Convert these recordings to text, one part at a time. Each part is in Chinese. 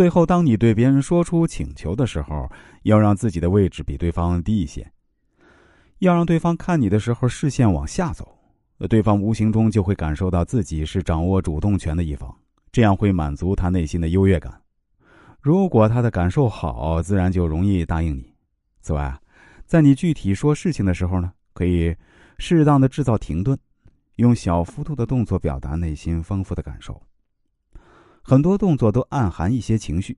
最后，当你对别人说出请求的时候，要让自己的位置比对方低一些，要让对方看你的时候视线往下走，对方无形中就会感受到自己是掌握主动权的一方，这样会满足他内心的优越感。如果他的感受好，自然就容易答应你。此外，在你具体说事情的时候呢，可以适当的制造停顿，用小幅度的动作表达内心丰富的感受。很多动作都暗含一些情绪。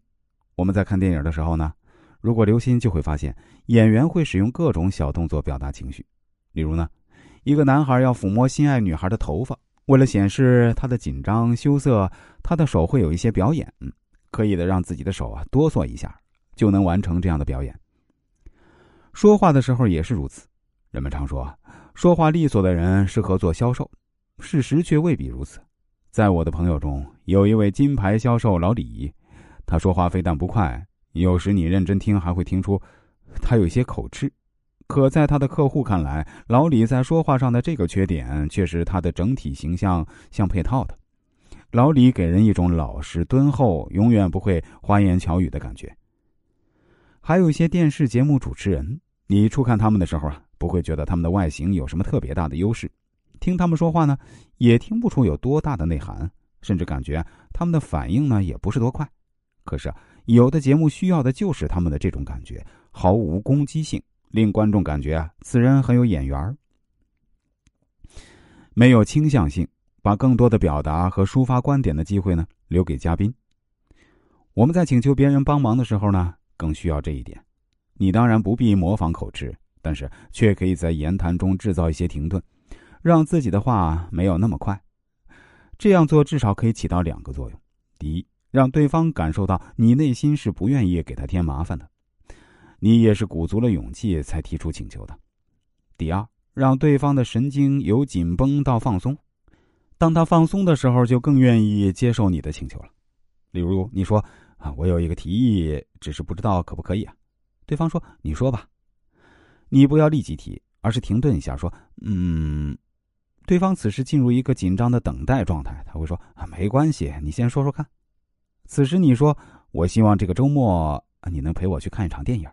我们在看电影的时候呢，如果留心就会发现，演员会使用各种小动作表达情绪。例如呢，一个男孩要抚摸心爱女孩的头发，为了显示他的紧张羞涩，他的手会有一些表演，刻意的让自己的手啊哆嗦一下，就能完成这样的表演。说话的时候也是如此。人们常说，说话利索的人适合做销售，事实却未必如此。在我的朋友中，有一位金牌销售老李，他说话非但不快，有时你认真听还会听出他有些口吃。可在他的客户看来，老李在说话上的这个缺点却是他的整体形象相配套的。老李给人一种老实敦厚、永远不会花言巧语的感觉。还有一些电视节目主持人，你初看他们的时候啊，不会觉得他们的外形有什么特别大的优势。听他们说话呢，也听不出有多大的内涵，甚至感觉他们的反应呢也不是多快。可是有的节目需要的就是他们的这种感觉，毫无攻击性，令观众感觉啊此人很有眼缘没有倾向性，把更多的表达和抒发观点的机会呢留给嘉宾。我们在请求别人帮忙的时候呢，更需要这一点。你当然不必模仿口吃，但是却可以在言谈中制造一些停顿。让自己的话没有那么快，这样做至少可以起到两个作用：第一，让对方感受到你内心是不愿意给他添麻烦的，你也是鼓足了勇气才提出请求的；第二，让对方的神经由紧绷到放松，当他放松的时候，就更愿意接受你的请求了。例如，你说：“啊，我有一个提议，只是不知道可不可以啊？”对方说：“你说吧。”你不要立即提，而是停顿一下，说：“嗯。”对方此时进入一个紧张的等待状态，他会说：“啊，没关系，你先说说看。”此时你说：“我希望这个周末你能陪我去看一场电影。”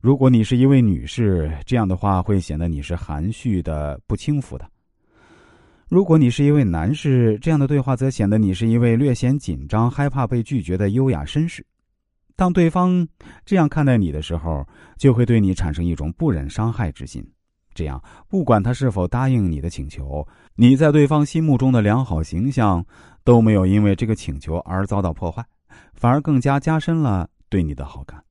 如果你是一位女士，这样的话会显得你是含蓄的、不轻浮的；如果你是一位男士，这样的对话则显得你是一位略显紧张、害怕被拒绝的优雅绅士。当对方这样看待你的时候，就会对你产生一种不忍伤害之心。这样，不管他是否答应你的请求，你在对方心目中的良好形象都没有因为这个请求而遭到破坏，反而更加加深了对你的好感。